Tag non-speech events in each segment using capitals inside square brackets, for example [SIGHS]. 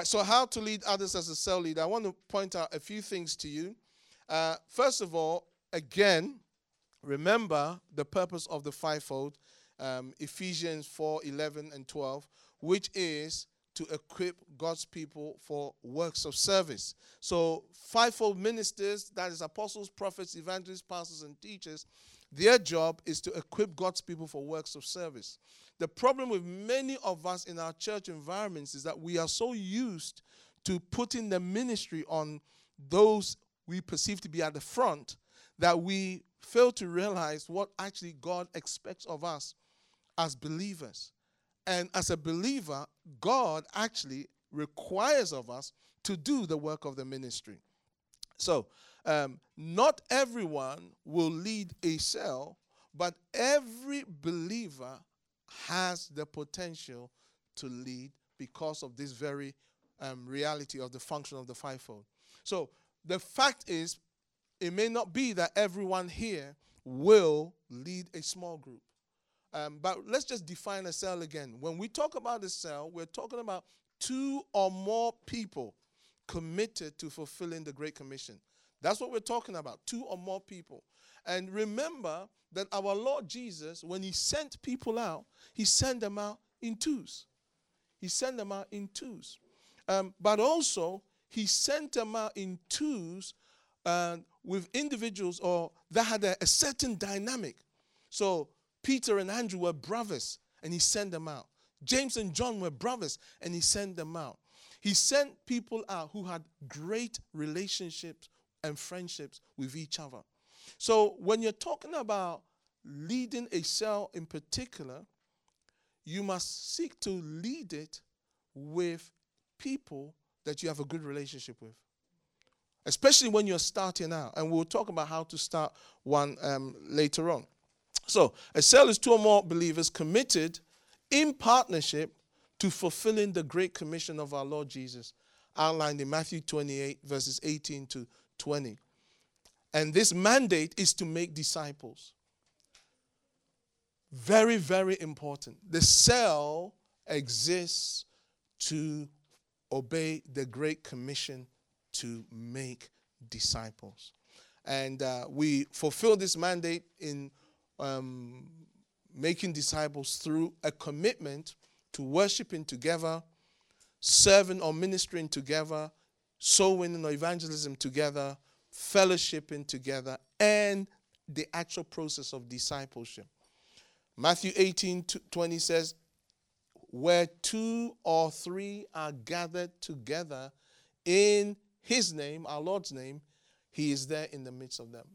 right, so how to lead others as a cell leader? I want to point out a few things to you. Uh, first of all, again, remember the purpose of the fivefold, um, Ephesians 4 11 and 12, which is to equip God's people for works of service. So, fivefold ministers, that is apostles, prophets, evangelists, pastors, and teachers, their job is to equip God's people for works of service. The problem with many of us in our church environments is that we are so used to putting the ministry on those we perceive to be at the front that we fail to realize what actually God expects of us as believers. And as a believer, God actually requires of us to do the work of the ministry. So, um, not everyone will lead a cell, but every believer has the potential to lead because of this very um, reality of the function of the fivefold. So, the fact is, it may not be that everyone here will lead a small group. Um, but let's just define a cell again. When we talk about a cell, we're talking about two or more people committed to fulfilling the Great Commission. That's what we're talking about two or more people. And remember that our Lord Jesus, when He sent people out, He sent them out in twos. He sent them out in twos. Um, but also, He sent them out in twos uh, with individuals or that had a, a certain dynamic. So Peter and Andrew were brothers, and he sent them out. James and John were brothers, and he sent them out. He sent people out who had great relationships and friendships with each other. So when you're talking about leading a cell in particular, you must seek to lead it with people that you have a good relationship with. Especially when you're starting out. And we'll talk about how to start one um, later on. So, a cell is two or more believers committed in partnership to fulfilling the great commission of our Lord Jesus, outlined in Matthew 28, verses 18 to 20. And this mandate is to make disciples. Very, very important. The cell exists to obey the Great Commission to make disciples. And uh, we fulfill this mandate in um, making disciples through a commitment to worshiping together, serving or ministering together, soul winning or evangelism together, fellowshipping together, and the actual process of discipleship. Matthew 18 20 says, Where two or three are gathered together in his name, our Lord's name, he is there in the midst of them.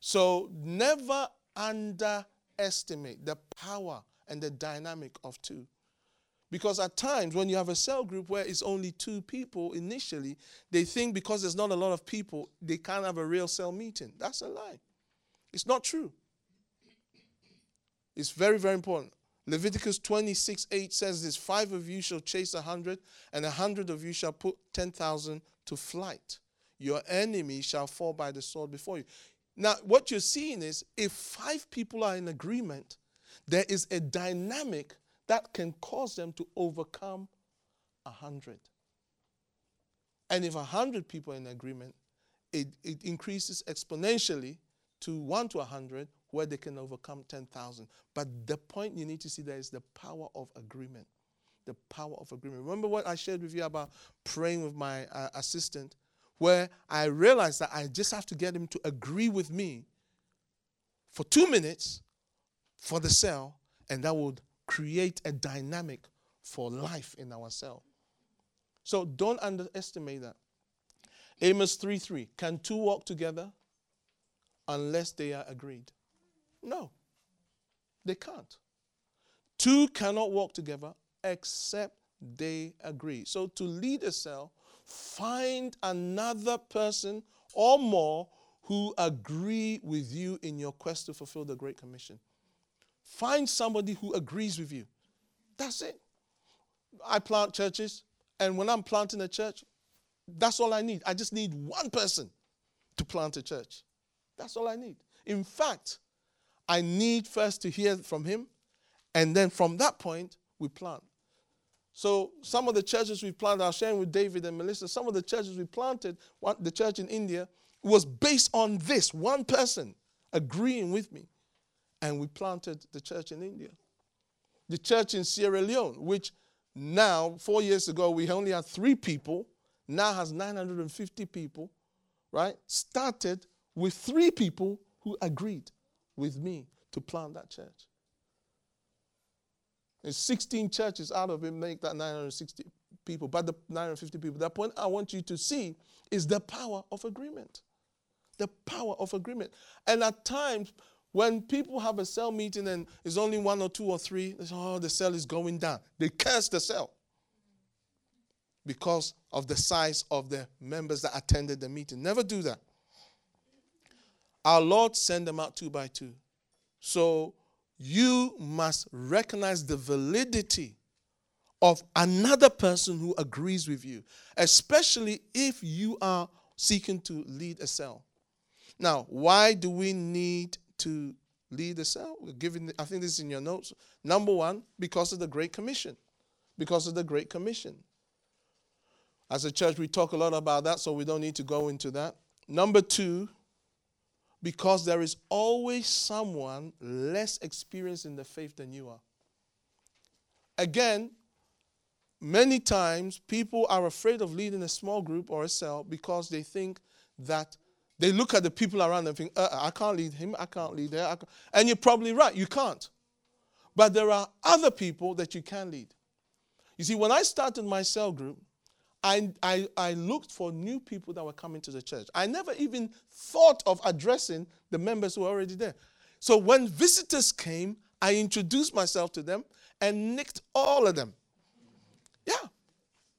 So never underestimate the power and the dynamic of two. Because at times, when you have a cell group where it's only two people initially, they think because there's not a lot of people, they can't have a real cell meeting. That's a lie. It's not true. It's very, very important. Leviticus 26 8 says this Five of you shall chase a hundred, and a hundred of you shall put 10,000 to flight. Your enemy shall fall by the sword before you. Now, what you're seeing is if five people are in agreement, there is a dynamic that can cause them to overcome a hundred. And if a hundred people are in agreement, it, it increases exponentially to one to a hundred, where they can overcome 10,000. But the point you need to see there is the power of agreement. The power of agreement. Remember what I shared with you about praying with my uh, assistant? where I realized that I just have to get him to agree with me for two minutes for the cell, and that would create a dynamic for life in our cell. So don't underestimate that. Amos 3 3. Can two walk together unless they are agreed? No, they can't. Two cannot walk together except they agree. So to lead a cell, find another person or more who agree with you in your quest to fulfill the Great Commission. Find somebody who agrees with you. That's it. I plant churches, and when I'm planting a church, that's all I need. I just need one person to plant a church. That's all I need. In fact, I need first to hear from him, and then from that point, we plant. So some of the churches we planted, I was sharing with David and Melissa, some of the churches we planted, one, the church in India, was based on this one person agreeing with me. And we planted the church in India. The church in Sierra Leone, which now, four years ago, we only had three people, now has 950 people, right? Started with three people who agreed with me to plant that church. There's 16 churches out of it make that 960 people, but the 950 people. The point I want you to see is the power of agreement. The power of agreement. And at times, when people have a cell meeting and it's only one or two or three, they say, oh, the cell is going down. They curse the cell because of the size of the members that attended the meeting. Never do that. Our Lord sent them out two by two. So you must recognize the validity of another person who agrees with you, especially if you are seeking to lead a cell. Now, why do we need to lead a cell? We're giving, I think this is in your notes. Number one, because of the Great Commission. Because of the Great Commission. As a church, we talk a lot about that, so we don't need to go into that. Number two, because there is always someone less experienced in the faith than you are. Again, many times people are afraid of leading a small group or a cell because they think that they look at the people around them and think, uh, I can't lead him, I can't lead her. And you're probably right, you can't. But there are other people that you can lead. You see, when I started my cell group, I, I, I looked for new people that were coming to the church. I never even thought of addressing the members who were already there. So when visitors came, I introduced myself to them and nicked all of them. Yeah.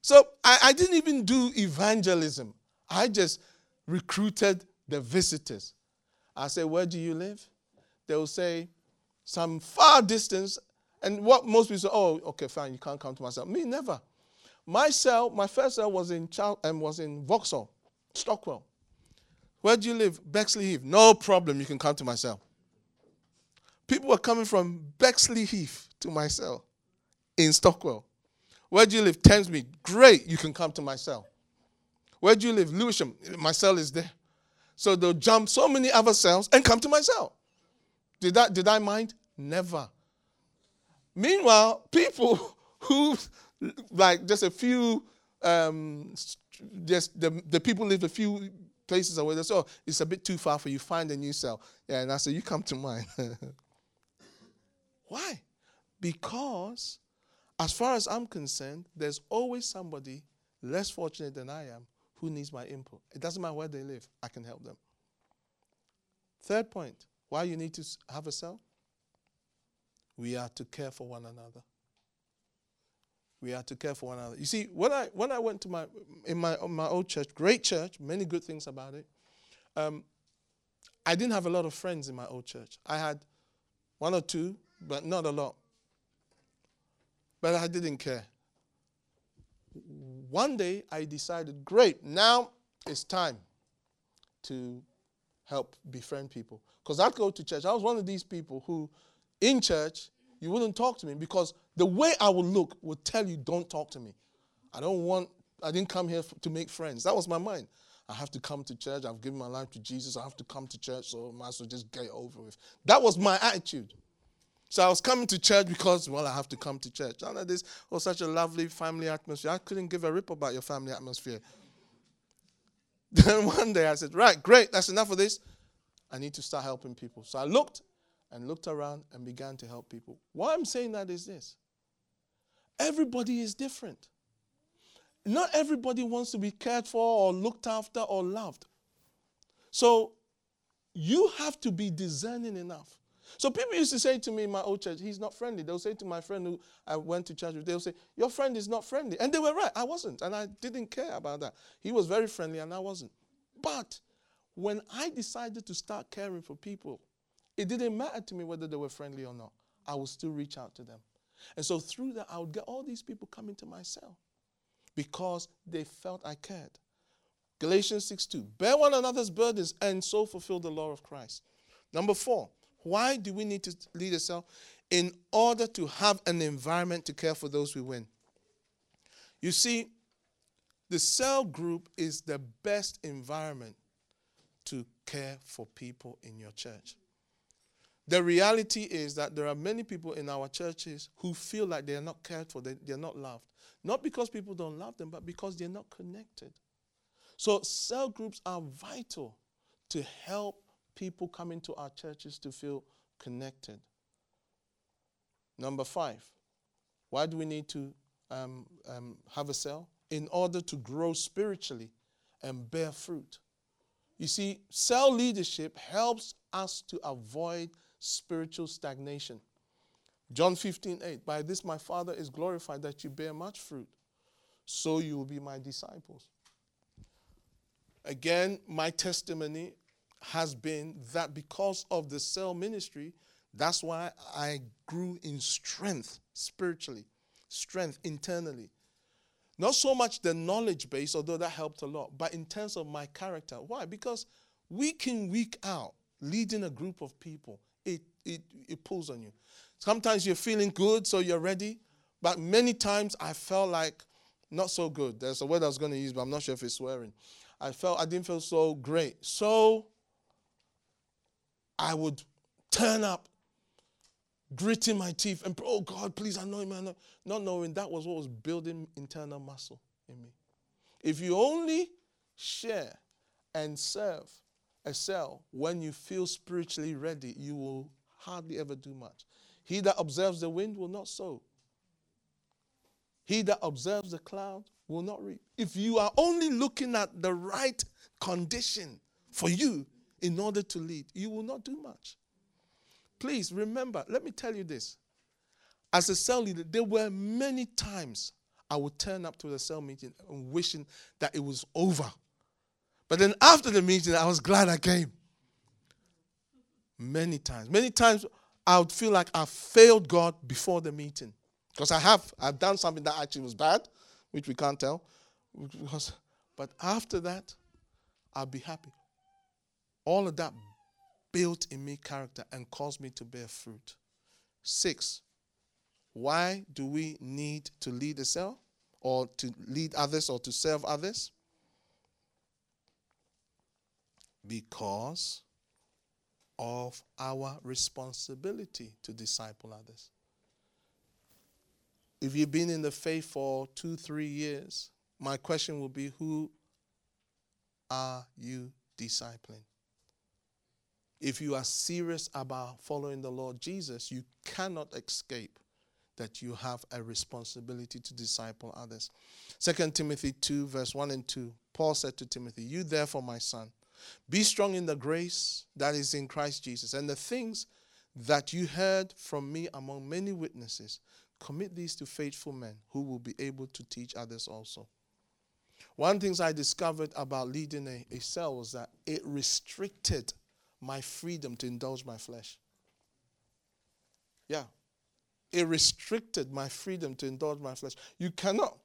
So I, I didn't even do evangelism. I just recruited the visitors. I said, Where do you live? They will say, Some far distance. And what most people say, Oh, okay, fine, you can't come to my cell. Me, never. My cell, my first cell was in Child, um, was in Vauxhall, Stockwell. Where do you live? Bexleyheath. No problem, you can come to my cell. People were coming from Bexleyheath to my cell in Stockwell. Where do you live? Thamesmead. Great, you can come to my cell. Where do you live? Lewisham. My cell is there. So they'll jump so many other cells and come to my cell. Did I, did I mind? Never. Meanwhile, people [LAUGHS] who like just a few, um, just the, the people live a few places away. They say, oh, it's a bit too far for you. Find a new cell. Yeah, and I said, you come to mine. [LAUGHS] Why? Because as far as I'm concerned, there's always somebody less fortunate than I am who needs my input. It doesn't matter where they live, I can help them. Third point why you need to have a cell? We are to care for one another. We are to care for one another. You see, when I when I went to my in my my old church, great church, many good things about it. Um, I didn't have a lot of friends in my old church. I had one or two, but not a lot. But I didn't care. One day I decided, great, now it's time to help befriend people. Because I'd go to church. I was one of these people who, in church, you wouldn't talk to me because the way I would look would tell you, don't talk to me. I don't want, I didn't come here to make friends. That was my mind. I have to come to church. I've given my life to Jesus. I have to come to church, so I might as well just get over with. That was my attitude. So I was coming to church because, well, I have to come to church. I know this was such a lovely family atmosphere. I couldn't give a rip about your family atmosphere. [LAUGHS] Then one day I said, right, great, that's enough of this. I need to start helping people. So I looked and looked around and began to help people. Why I'm saying that is this everybody is different. Not everybody wants to be cared for or looked after or loved. So you have to be discerning enough. So people used to say to me in my old church, he's not friendly. They'll say to my friend who I went to church with, they'll say, your friend is not friendly. And they were right. I wasn't. And I didn't care about that. He was very friendly and I wasn't. But when I decided to start caring for people, it didn't matter to me whether they were friendly or not. I would still reach out to them. And so through that, I would get all these people coming to my cell because they felt I cared. Galatians 6 2. Bear one another's burdens and so fulfill the law of Christ. Number four, why do we need to lead a cell? In order to have an environment to care for those we win. You see, the cell group is the best environment to care for people in your church. The reality is that there are many people in our churches who feel like they are not cared for, they, they're not loved. Not because people don't love them, but because they're not connected. So, cell groups are vital to help people come into our churches to feel connected. Number five, why do we need to um, um, have a cell? In order to grow spiritually and bear fruit. You see, cell leadership helps us to avoid spiritual stagnation. John 15, 8. By this my Father is glorified that you bear much fruit, so you will be my disciples. Again, my testimony has been that because of the cell ministry, that's why I grew in strength spiritually, strength internally. Not so much the knowledge base, although that helped a lot, but in terms of my character. Why? Because week in, week out, leading a group of people, it, it, it pulls on you. Sometimes you're feeling good, so you're ready. But many times I felt like not so good. There's a word I was going to use, but I'm not sure if it's swearing. I felt I didn't feel so great. So I would turn up, gritting my teeth, and oh God, please anoint me. Not knowing that was what was building internal muscle in me. If you only share and serve a cell when you feel spiritually ready, you will hardly ever do much. He that observes the wind will not sow. He that observes the cloud will not reap. If you are only looking at the right condition for you in order to lead, you will not do much. Please remember, let me tell you this. As a cell leader, there were many times I would turn up to the cell meeting and wishing that it was over. But then after the meeting, I was glad I came. Many times. Many times I would feel like I failed God before the meeting. Because I have, I've done something that actually was bad, which we can't tell. Because, but after that, I'll be happy. All of that built in me character and caused me to bear fruit. Six, why do we need to lead a cell or to lead others or to serve others? Because of our responsibility to disciple others. If you've been in the faith for two, three years, my question will be who are you discipling? If you are serious about following the Lord Jesus, you cannot escape that you have a responsibility to disciple others. 2 Timothy 2, verse 1 and 2, Paul said to Timothy, You therefore, my son, be strong in the grace that is in Christ Jesus, and the things that you heard from me among many witnesses, commit these to faithful men who will be able to teach others also. One things I discovered about leading a, a cell was that it restricted my freedom to indulge my flesh. Yeah. It restricted my freedom to indulge my flesh. You cannot,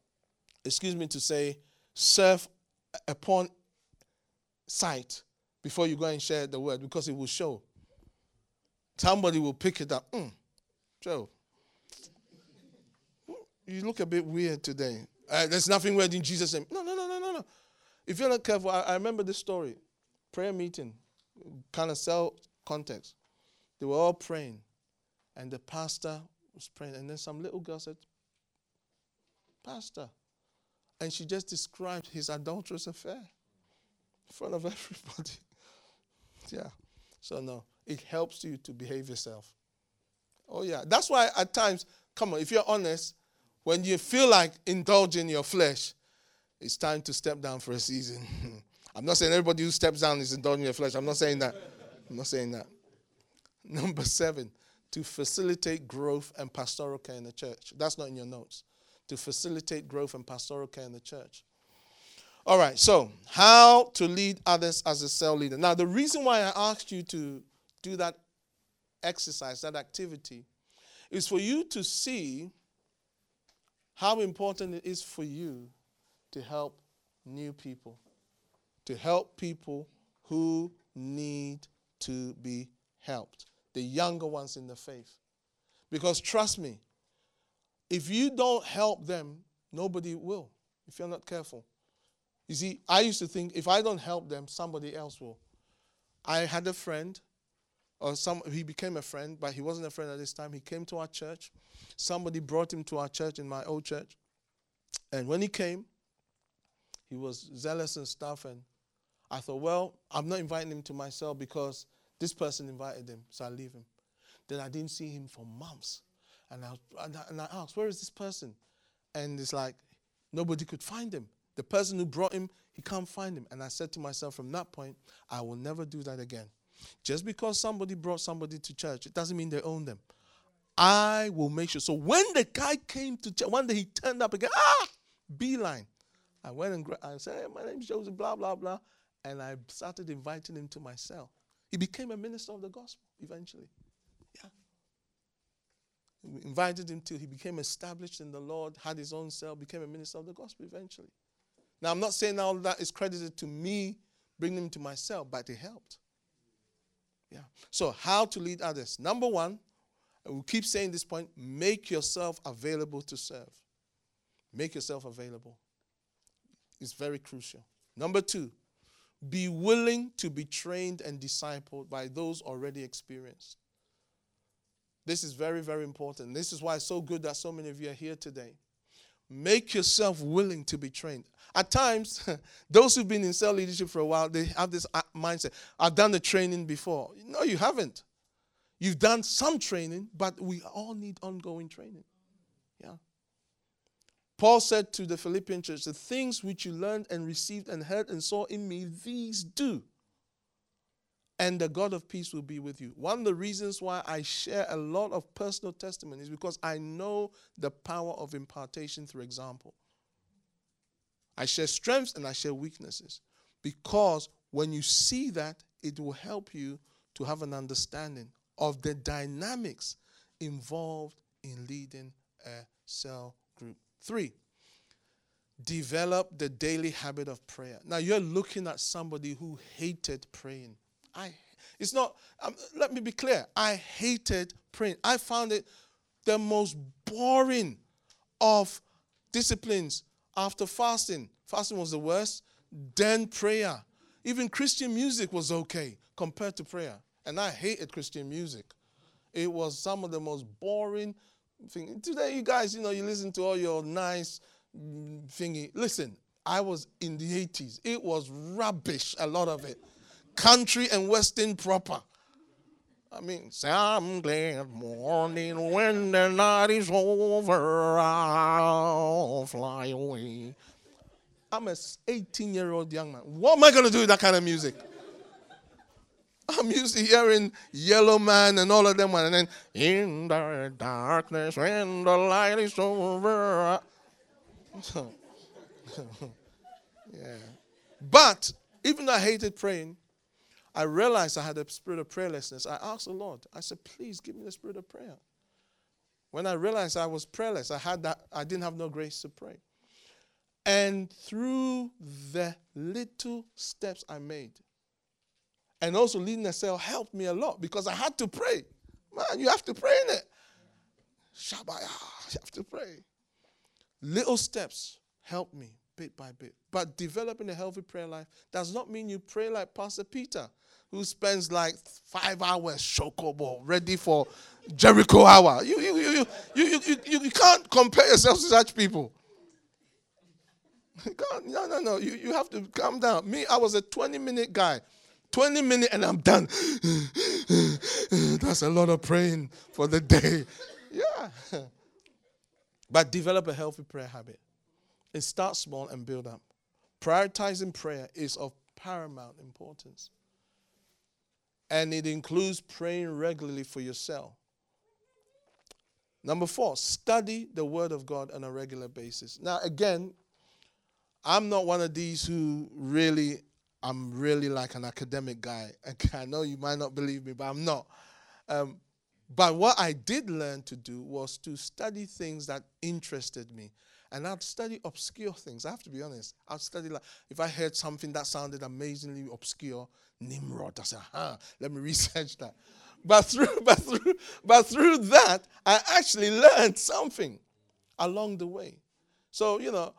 excuse me to say, serve upon sight before you go and share the word because it will show. Somebody will pick it up. Mm, Joe, you look a bit weird today. Uh, there's nothing weird in Jesus' name. No, no, no, no, no, no. If you're not careful, I, I remember this story. Prayer meeting, kind of cell context. They were all praying, and the pastor was praying, and then some little girl said, Pastor. And she just described his adulterous affair in front of [LAUGHS] everybody. [LAUGHS] yeah. So, no, it helps you to behave yourself. Oh, yeah. That's why at times, come on, if you're honest, when you feel like indulging your flesh, it's time to step down for a season. [LAUGHS] I'm not saying everybody who steps down is indulging their flesh. I'm not saying that. I'm not saying that. [LAUGHS] Number seven, to facilitate growth and pastoral care in the church. That's not in your notes. To facilitate growth and pastoral care in the church. All right, so how to lead others as a cell leader. Now, the reason why I asked you to do that exercise, that activity, is for you to see how important it is for you to help new people to help people who need to be helped, the younger ones in the faith. Because trust me, if you don't help them, Nobody will if you're not careful. You see, I used to think if I don't help them, somebody else will. I had a friend, or some he became a friend, but he wasn't a friend at this time. He came to our church. Somebody brought him to our church in my old church. And when he came, he was zealous and stuff. And I thought, well, I'm not inviting him to my cell because this person invited him, so I leave him. Then I didn't see him for months. And I, and I asked, where is this person? And it's like, nobody could find him. The person who brought him, he can't find him. And I said to myself from that point, I will never do that again. Just because somebody brought somebody to church, it doesn't mean they own them. I will make sure. So when the guy came to church, one day he turned up again, ah, beeline. I went and I said, hey, my name's Joseph, blah, blah, blah. And I started inviting him to my cell. He became a minister of the gospel eventually. Yeah. We invited him till he became established in the Lord, had his own cell, became a minister of the gospel eventually. Now, I'm not saying all that is credited to me bringing him to my cell, but it helped. Yeah. So, how to lead others? Number one, we keep saying this point make yourself available to serve. Make yourself available. It's very crucial. Number two, be willing to be trained and discipled by those already experienced. This is very, very important. This is why it's so good that so many of you are here today. Make yourself willing to be trained. At times, [LAUGHS] those who've been in cell leadership for a while, they have this uh, mindset I've done the training before. No, you haven't. You've done some training, but we all need ongoing training. Paul said to the Philippian church, The things which you learned and received and heard and saw in me, these do. And the God of peace will be with you. One of the reasons why I share a lot of personal testimonies because I know the power of impartation through example. I share strengths and I share weaknesses because when you see that, it will help you to have an understanding of the dynamics involved in leading a cell. Three, develop the daily habit of prayer. Now you're looking at somebody who hated praying. I it's not um, let me be clear. I hated praying. I found it the most boring of disciplines after fasting. Fasting was the worst, then prayer. Even Christian music was okay compared to prayer. And I hated Christian music. It was some of the most boring thing. Today, you guys, you know, you listen to all your nice mm, thingy. Listen, I was in the 80s. It was rubbish, a lot of it. Country and Western proper. I mean, some glad morning when the night is over, I'll fly away. I'm a 18 year old young man. What am I going to do with that kind of music? I'm used to hearing Yellowman and all of them, and then in the darkness when the light is over. [LAUGHS] yeah. But even though I hated praying, I realized I had a spirit of prayerlessness. I asked the Lord, I said, please give me the spirit of prayer. When I realized I was prayerless, I had that, I didn't have no grace to pray. And through the little steps I made, and also leading a cell helped me a lot because I had to pray. Man, you have to pray in it. Shabaya, ah, you have to pray. Little steps help me bit by bit. But developing a healthy prayer life does not mean you pray like Pastor Peter, who spends like five hours shokobo, ready for Jericho hour. You, you, you, you, you, you, you can't compare yourself to such people. No, no, no. You, you have to calm down. Me, I was a 20 minute guy. 20 minutes and I'm done. [SIGHS] That's a lot of praying for the day. Yeah. [LAUGHS] But develop a healthy prayer habit. And start small and build up. Prioritizing prayer is of paramount importance. And it includes praying regularly for yourself. Number four, study the Word of God on a regular basis. Now, again, I'm not one of these who really I'm really like an academic guy. [LAUGHS] I know you might not believe me, but I'm not. Um, but what I did learn to do was to study things that interested me. And I'd study obscure things. I have to be honest. I'd study like if I heard something that sounded amazingly obscure, Nimrod, I said, huh, let me [LAUGHS] research that. But through [LAUGHS] but through but through that, I actually learned something along the way. So, you know,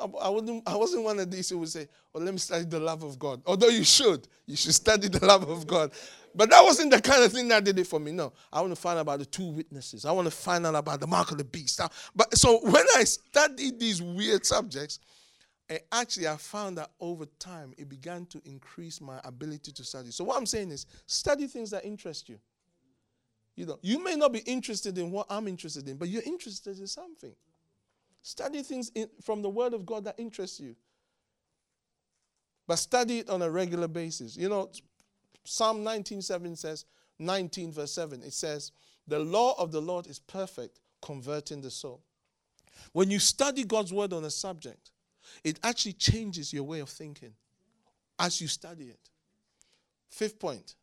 I, I, wouldn't, I wasn't one of these who would say, well, let me study the love of God. Although you should. You should study the love of God. But that wasn't the kind of thing that did it for me. No, I want to find out about the two witnesses. I want to find out about the mark of the beast. But so when I studied these weird subjects, eh, actually I found that over time it began to increase my ability to study. So what I'm saying is study things that interest you. You know, you may not be interested in what I'm interested in, but you're interested in something. Study things in, from the Word of God that interests you. But study it on a regular basis. You know, Psalm 19:7 says, 19 verse 7, it says, The law of the Lord is perfect, converting the soul. When you study God's word on a subject, it actually changes your way of thinking as you study it. Fifth point,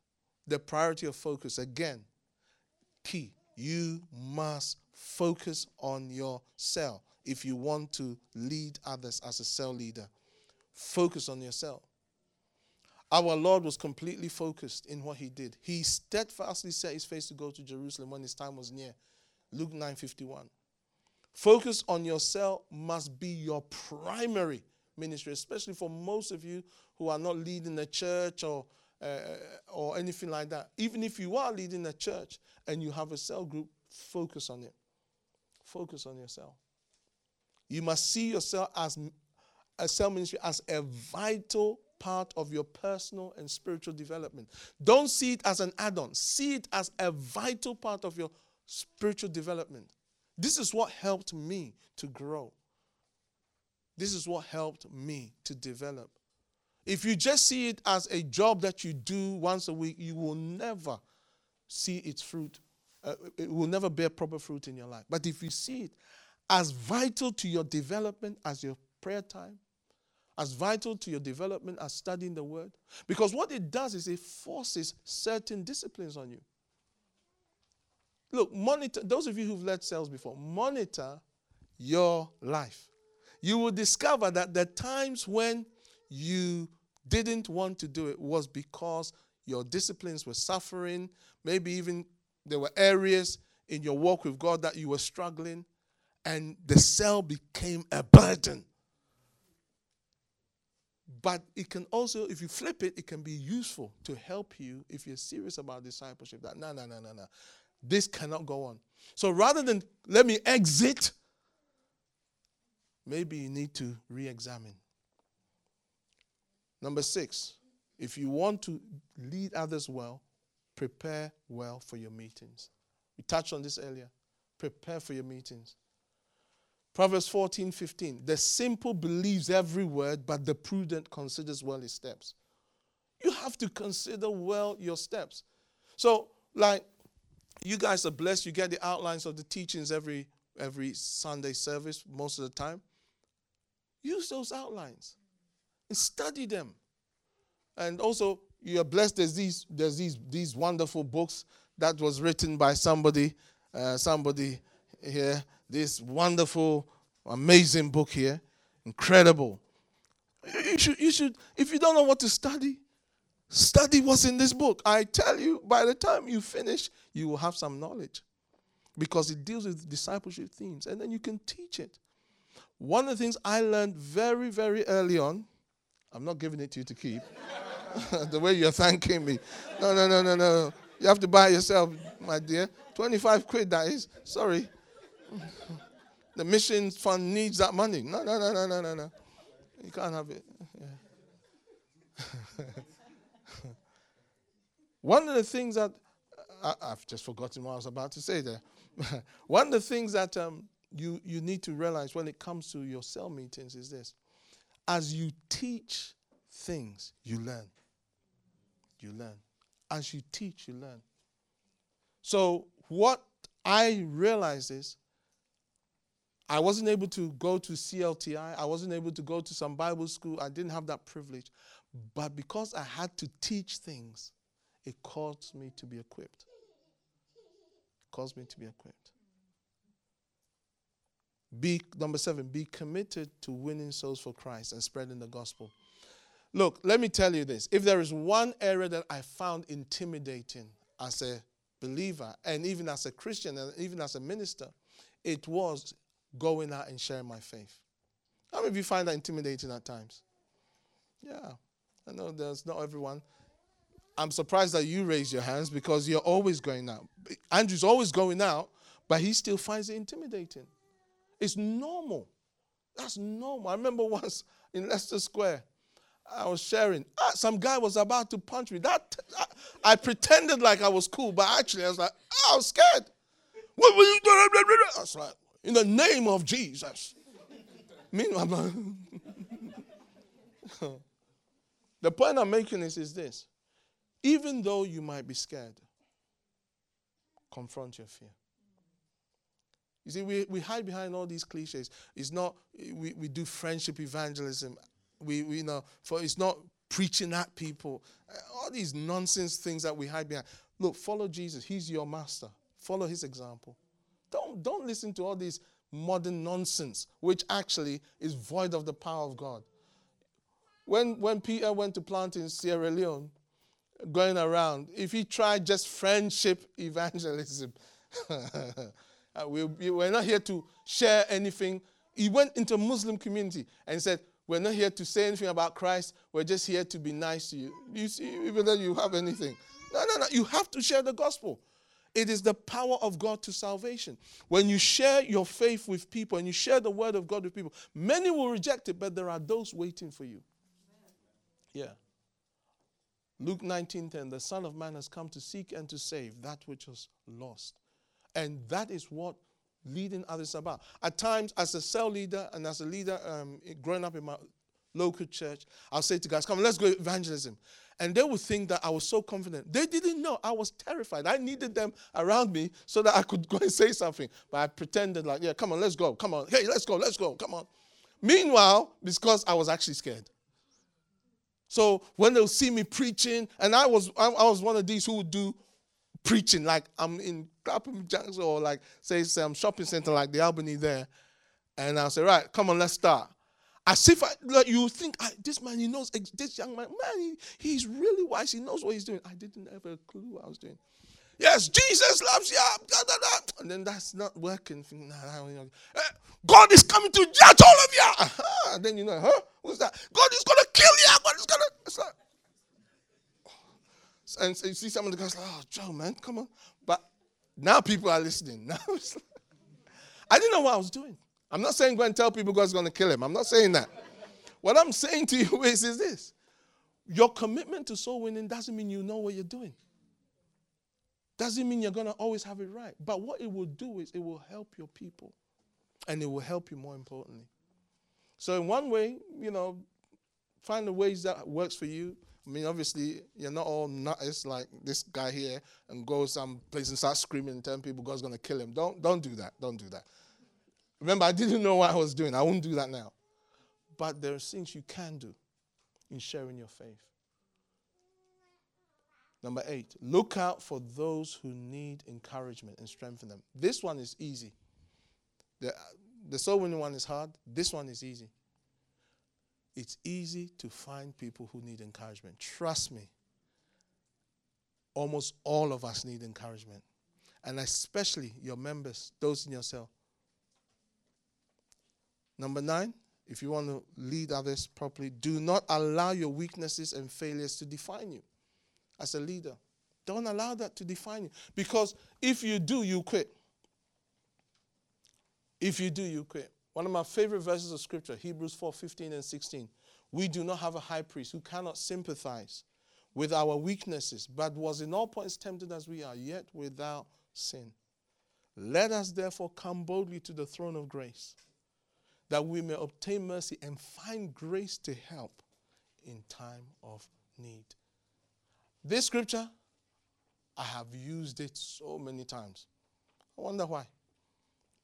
the priority of focus. Again, key. You must focus on your cell if you want to lead others as a cell leader. Focus on your cell. Our Lord was completely focused in what he did. He steadfastly set his face to go to Jerusalem when his time was near. Luke 9:51. Focus on your cell must be your primary ministry, especially for most of you who are not leading a church or uh, or anything like that. Even if you are leading a church and you have a cell group, focus on it. Focus on your cell. You must see yourself as a cell ministry as a vital part of your personal and spiritual development. Don't see it as an add on, see it as a vital part of your spiritual development. This is what helped me to grow. This is what helped me to develop. If you just see it as a job that you do once a week, you will never see its fruit. Uh, it will never bear proper fruit in your life. But if you see it as vital to your development as your prayer time, as vital to your development as studying the word, because what it does is it forces certain disciplines on you. Look, monitor, those of you who've led cells before, monitor your life. You will discover that the times when you didn't want to do it was because your disciplines were suffering. Maybe even there were areas in your walk with God that you were struggling, and the cell became a burden. But it can also, if you flip it, it can be useful to help you if you're serious about discipleship. That no, no, no, no, no. This cannot go on. So rather than let me exit, maybe you need to re examine. Number six, if you want to lead others well, prepare well for your meetings. We touched on this earlier. Prepare for your meetings. Proverbs 14 15. The simple believes every word, but the prudent considers well his steps. You have to consider well your steps. So, like, you guys are blessed. You get the outlines of the teachings every every Sunday service most of the time. Use those outlines and study them. And also, you are blessed. There's these there's these these wonderful books that was written by somebody uh, somebody here. This wonderful, amazing book here, incredible. You should you should if you don't know what to study, Study what's in this book. I tell you, by the time you finish, you will have some knowledge because it deals with discipleship themes and then you can teach it. One of the things I learned very, very early on, I'm not giving it to you to keep, [LAUGHS] the way you're thanking me. No, no, no, no, no. You have to buy yourself, my dear. 25 quid, that is. Sorry. The mission fund needs that money. No, no, no, no, no, no, no. You can't have it. Yeah. [LAUGHS] One of the things that I, have just forgotten what I was about to say there. [LAUGHS] One of the things that um, you, you need to realize when it comes to your cell meetings is this as you teach things, you learn. You learn. As you teach, you learn. So, what I realize is I wasn't able to go to CLTI, I wasn't able to go to some Bible school, I didn't have that privilege. But because I had to teach things, it caused me to be equipped. It caused me to be equipped. Be number seven, be committed to winning souls for Christ and spreading the gospel. Look, let me tell you this. If there is one area that I found intimidating as a believer and even as a Christian and even as a minister, it was going out and sharing my faith. How many of you find that intimidating at times? Yeah. I know there's not everyone. I'm surprised that you raise your hands because you're always going out. Andrew's always going out, but he still finds it intimidating. It's normal. That's normal. I remember [LAUGHS] once in Leicester Square, I was sharing. Ah, some guy was about to punch me. That I, I, pretended like I was cool, but actually I was like, oh, I was scared. What were you doing? I was like, in the name of Jesus. Meanwhile, [LAUGHS] the point I'm making is, is this. Even though you might be scared, confront your fear. You see, we, we hide behind all these cliches. It's not, we, we do friendship evangelism. We, we know, for it's not preaching at people. Uh, all these nonsense things that we hide behind. Look, follow Jesus. He's your master. Follow his example. Don't, don't listen to all these modern nonsense, which actually is void of the power of God. When, when Peter went to plant in Sierra Leone, going around, if he tried just friendship [LAUGHS] evangelism, [LAUGHS] Uh, we, we're not here to share anything. He went into a Muslim community and said, We're not here to say anything about Christ. We're just here to be nice to you. You see, even though you have anything. No, no, no. You have to share the gospel. It is the power of God to salvation. When you share your faith with people and you share the word of God with people, many will reject it, but there are those waiting for you. Yeah. Luke 19:10, the Son of Man has come to seek and to save that which was lost. And that is what leading others about. At times, as a cell leader and as a leader um, growing up in my local church, I'll say to guys, come let's go evangelism. And they would think that I was so confident. They didn't know. I was terrified. I needed them around me so that I could go and say something. But I pretended like, yeah, come on, let's go. Come on. Hey, let's go. Let's go. Come on. Meanwhile, because I was actually scared. So when they'll see me preaching, and I was I, I was one of these who would do preaching like I'm in Clapham Junction or like say some shopping center like the Albany there, and I'll say, right, come on, let's start. As if I, like, you think this man, he knows this young man, man, he, he's really wise. He knows what he's doing. I didn't have a clue what I was doing. Yes, Jesus loves you. Da, da, da. And then that's not working. Eh, God is coming to judge all of you. [LAUGHS] And then you know, huh? What's that? God is gonna kill you. God is gonna. It's like, and so you see some of the guys like, oh, Joe, man, come on. But now people are listening. [LAUGHS] Now like, I didn't know what I was doing. I'm not saying go and tell people God's going to kill him. I'm not saying that. what I'm saying to [LAUGHS] you is, is this. Your commitment to soul winning doesn't mean you know what you're doing. Doesn't mean you're going to always have it right. But what it will do is it will help your people. And it will help you more importantly. So in one way, you know, find the ways that works for you. I mean, obviously, you're not all nuts like this guy here and go some place and start screaming and telling people God's going to kill him. Don't, don't do that. Don't do that. Remember, I didn't know what I was doing. I won't do that now. But there are things you can do in sharing your faith. Number eight, look out for those who need encouragement and strengthen them. This one is easy. The, the soul winning one is hard. This one is easy it's easy to find people who need encouragement. Trust me. Almost all of us need encouragement. And especially your members, those in your cell. Number nine, if you want to lead others properly, do not allow your weaknesses and failures to define you as a leader. Don't allow that to define you. Because if you do, you quit. If you do, you quit. One of my favorite verses of scripture, Hebrews 4 15 and 16. We do not have a high priest who cannot sympathize with our weaknesses, but was in all points tempted as we are, yet without sin. Let us therefore come boldly to the throne of grace, that we may obtain mercy and find grace to help in time of need. This scripture, I have used it so many times. I wonder why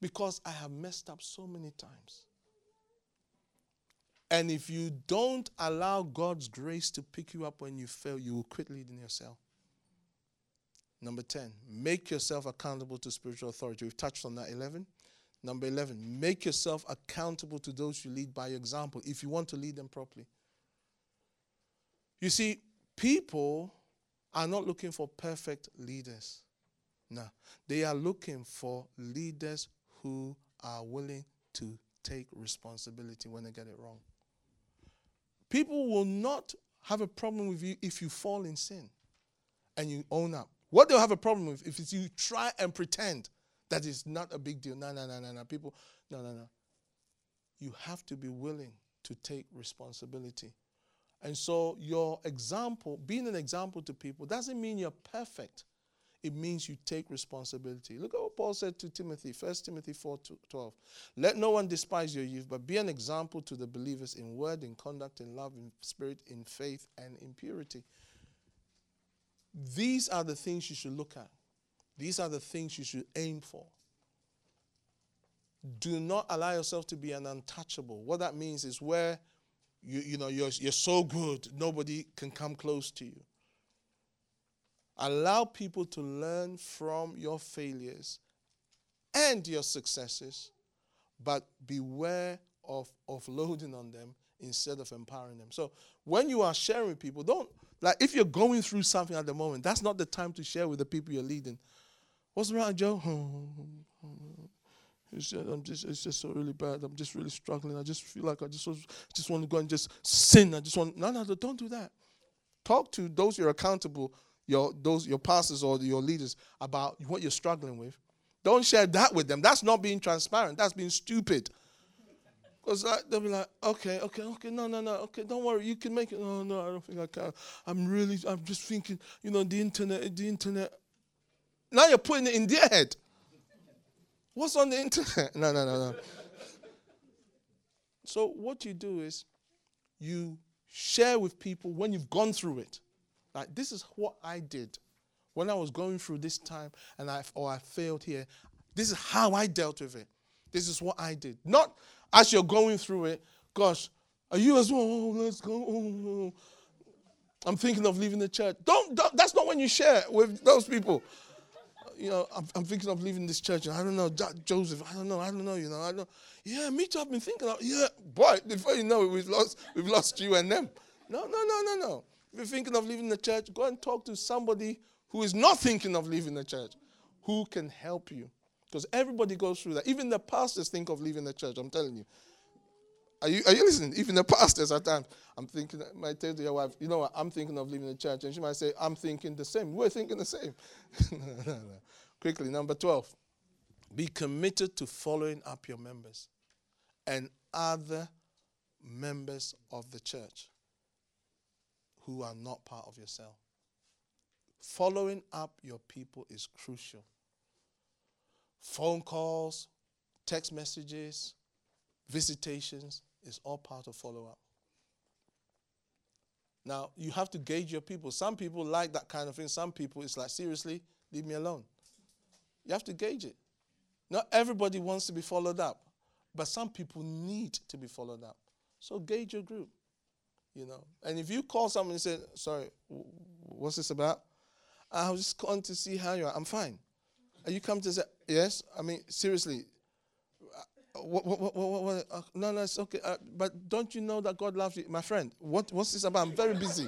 because I have messed up so many times. And if you don't allow God's grace to pick you up when you fail, you will quit leading your cell. Number 10, make yourself accountable to spiritual authority. We've touched on that 11. Number 11, make yourself accountable to those you lead by example if you want to lead them properly. You see, people are not looking for perfect leaders. No, they are looking for leaders who are willing to take responsibility when they get it wrong. People will not have a problem with you if you fall in sin and you own up. What they'll have a problem with if you try and pretend that it's not a big deal. No, no, no, no, no. People, no, no, no. You have to be willing to take responsibility. And so, your example, being an example to people, doesn't mean you're perfect. It means you take responsibility. Look at what Paul said to Timothy, 1 Timothy 4 12. Let no one despise your youth, but be an example to the believers in word, in conduct, in love, in spirit, in faith, and in purity. These are the things you should look at. These are the things you should aim for. Do not allow yourself to be an untouchable. What that means is where you, you know you're, you're so good, nobody can come close to you. Allow people to learn from your failures and your successes, but beware of offloading on them instead of empowering them. So when you are sharing with people, don't like if you're going through something at the moment, that's not the time to share with the people you're leading. What's wrong, Joe? It's just, I'm just, it's just so really bad. I'm just really struggling. I just feel like I just, just want to go and just sin. I just want, no, no, don't do that. Talk to those you're accountable your those your pastors or your leaders about what you're struggling with. Don't share that with them. That's not being transparent. That's being stupid. Because they'll be like, okay, okay, okay, no, no, no, okay, don't worry, you can make it. No, no, I don't think I can. I'm really, I'm just thinking, you know, the internet, the internet. Now you're putting it in their head. What's on the internet? [LAUGHS] No, no, no, no. so what you do is you share with people when you've gone through it. Like this is what I did when I was going through this time and I or I failed here. This is how I dealt with it. This is what I did. Not as you're going through it, gosh, are you as well? Oh, let's go. Oh, oh, oh. I'm thinking of leaving the church. Don't, don't, that's not when you share with those people. You know, I'm, I'm thinking of leaving this church. And I don't know, Joseph. I don't know. I don't know. You know, I don't. Yeah, me too. I've been thinking. Of, yeah, boy. Before you know it, we've lost. We've lost you and them. No, no, no, no, no. If you're thinking of leaving the church, go and talk to somebody who is not thinking of leaving the church, who can help you. Because everybody goes through that. Even the pastors think of leaving the church, I'm telling you. Are you, are you listening? Even the pastors at times, I'm thinking, I might tell your wife, you know what, I'm thinking of leaving the church. And she might say, I'm thinking the same. We're thinking the same. [LAUGHS] no, no, no. Quickly, number 12. Be committed to following up your members and other members of the church who are not part of your cell. Following up your people is crucial. Phone calls, text messages, visitations is all part of follow up. Now, you have to gauge your people. Some people like that kind of thing. Some people, it's like, seriously, leave me alone. You have to gauge it. Not everybody wants to be followed up, but some people need to be followed up. So gauge your group. You know, and if you call someone and say, "Sorry, what's this about?" I was just calling to see how you are. I'm fine. And you come to say, "Yes." I mean, seriously. What, what, what, uh, no, no, it's okay. Uh, but don't you know that God loves you, my friend? What, what's this about? I'm very busy.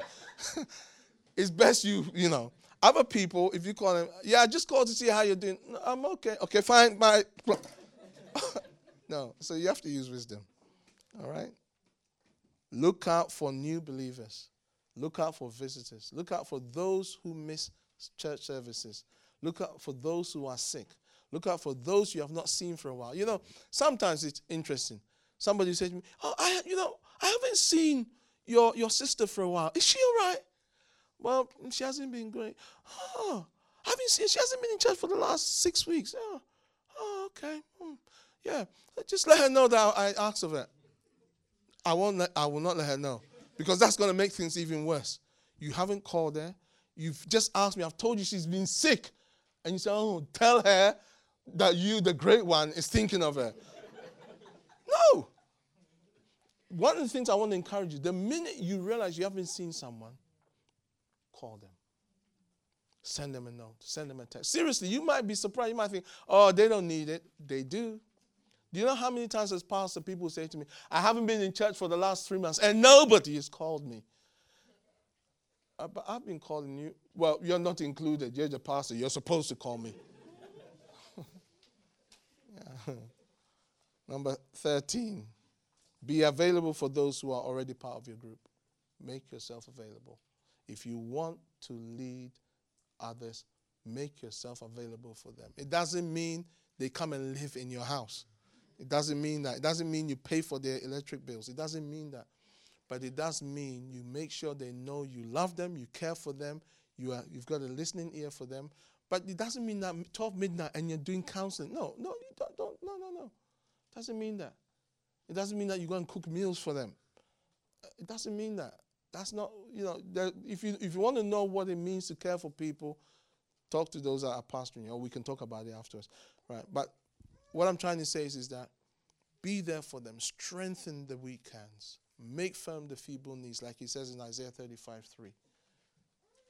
[LAUGHS] it's best you, you know. Other people, if you call them, yeah, I just called to see how you're doing. No, I'm okay. Okay, fine. Bye. [LAUGHS] no, so you have to use wisdom. All right. Look out for new believers. Look out for visitors. Look out for those who miss church services. Look out for those who are sick. Look out for those you have not seen for a while. You know, sometimes it's interesting. Somebody says to me, "Oh, I, you know, I haven't seen your your sister for a while. Is she all right?" Well, she hasn't been great. Oh, I haven't seen. She hasn't been in church for the last six weeks. Oh, oh okay. Hmm. Yeah, just let her know that I asked of her. I won't let, I will not let her know because that's going to make things even worse. You haven't called her. You've just asked me. I've told you she's been sick. And you say, oh, tell her that you, the great one, is thinking of her. no. One of the things I want to encourage you the minute you realize you haven't seen someone, call them. Send them a note. Send them a text. Seriously, you might be surprised. You might think, oh, they don't need it. They do. Do you know how many times as pastor people say to me, I haven't been in church for the last three months and nobody has called me? Uh, but I've been calling you. Well, you're not included. You're the pastor. You're supposed to call me. [LAUGHS] Number 13, be available for those who are already part of your group. Make yourself available. If you want to lead others, make yourself available for them. It doesn't mean they come and live in your house. It doesn't mean that. It doesn't mean you pay for their electric bills. It doesn't mean that. But it does mean you make sure they know you love them, you care for them, you are, you've got a listening ear for them. But it doesn't mean that 12 midnight and you're doing counseling. No, no, you don't, don't no, no, no. It doesn't mean that. It doesn't mean that you go and cook meals for them. Uh, it doesn't mean that. That's not, you know, if you if you want to know what it means to care for people, talk to those that are pastoring, you, or we can talk about it afterwards. Right. But what I'm trying to say is, is that be there for them, strengthen the weak hands, make firm the feeble knees, like he says in Isaiah 35 3.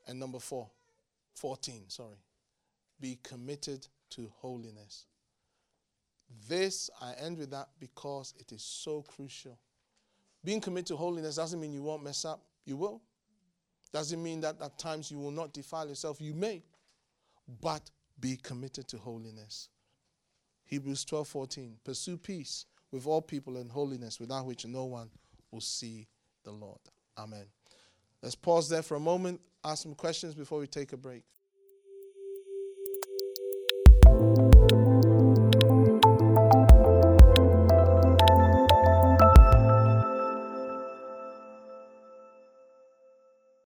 And number four, 14, sorry. Be committed to holiness. This, I end with that because it is so crucial. Being committed to holiness doesn't mean you won't mess up. You will. Doesn't mean that at times you will not defile yourself. You may. But be committed to holiness. Hebrews 12 14. Pursue peace with all people and holiness, without which no one will see the Lord. Amen. Let's pause there for a moment, ask some questions before we take a break you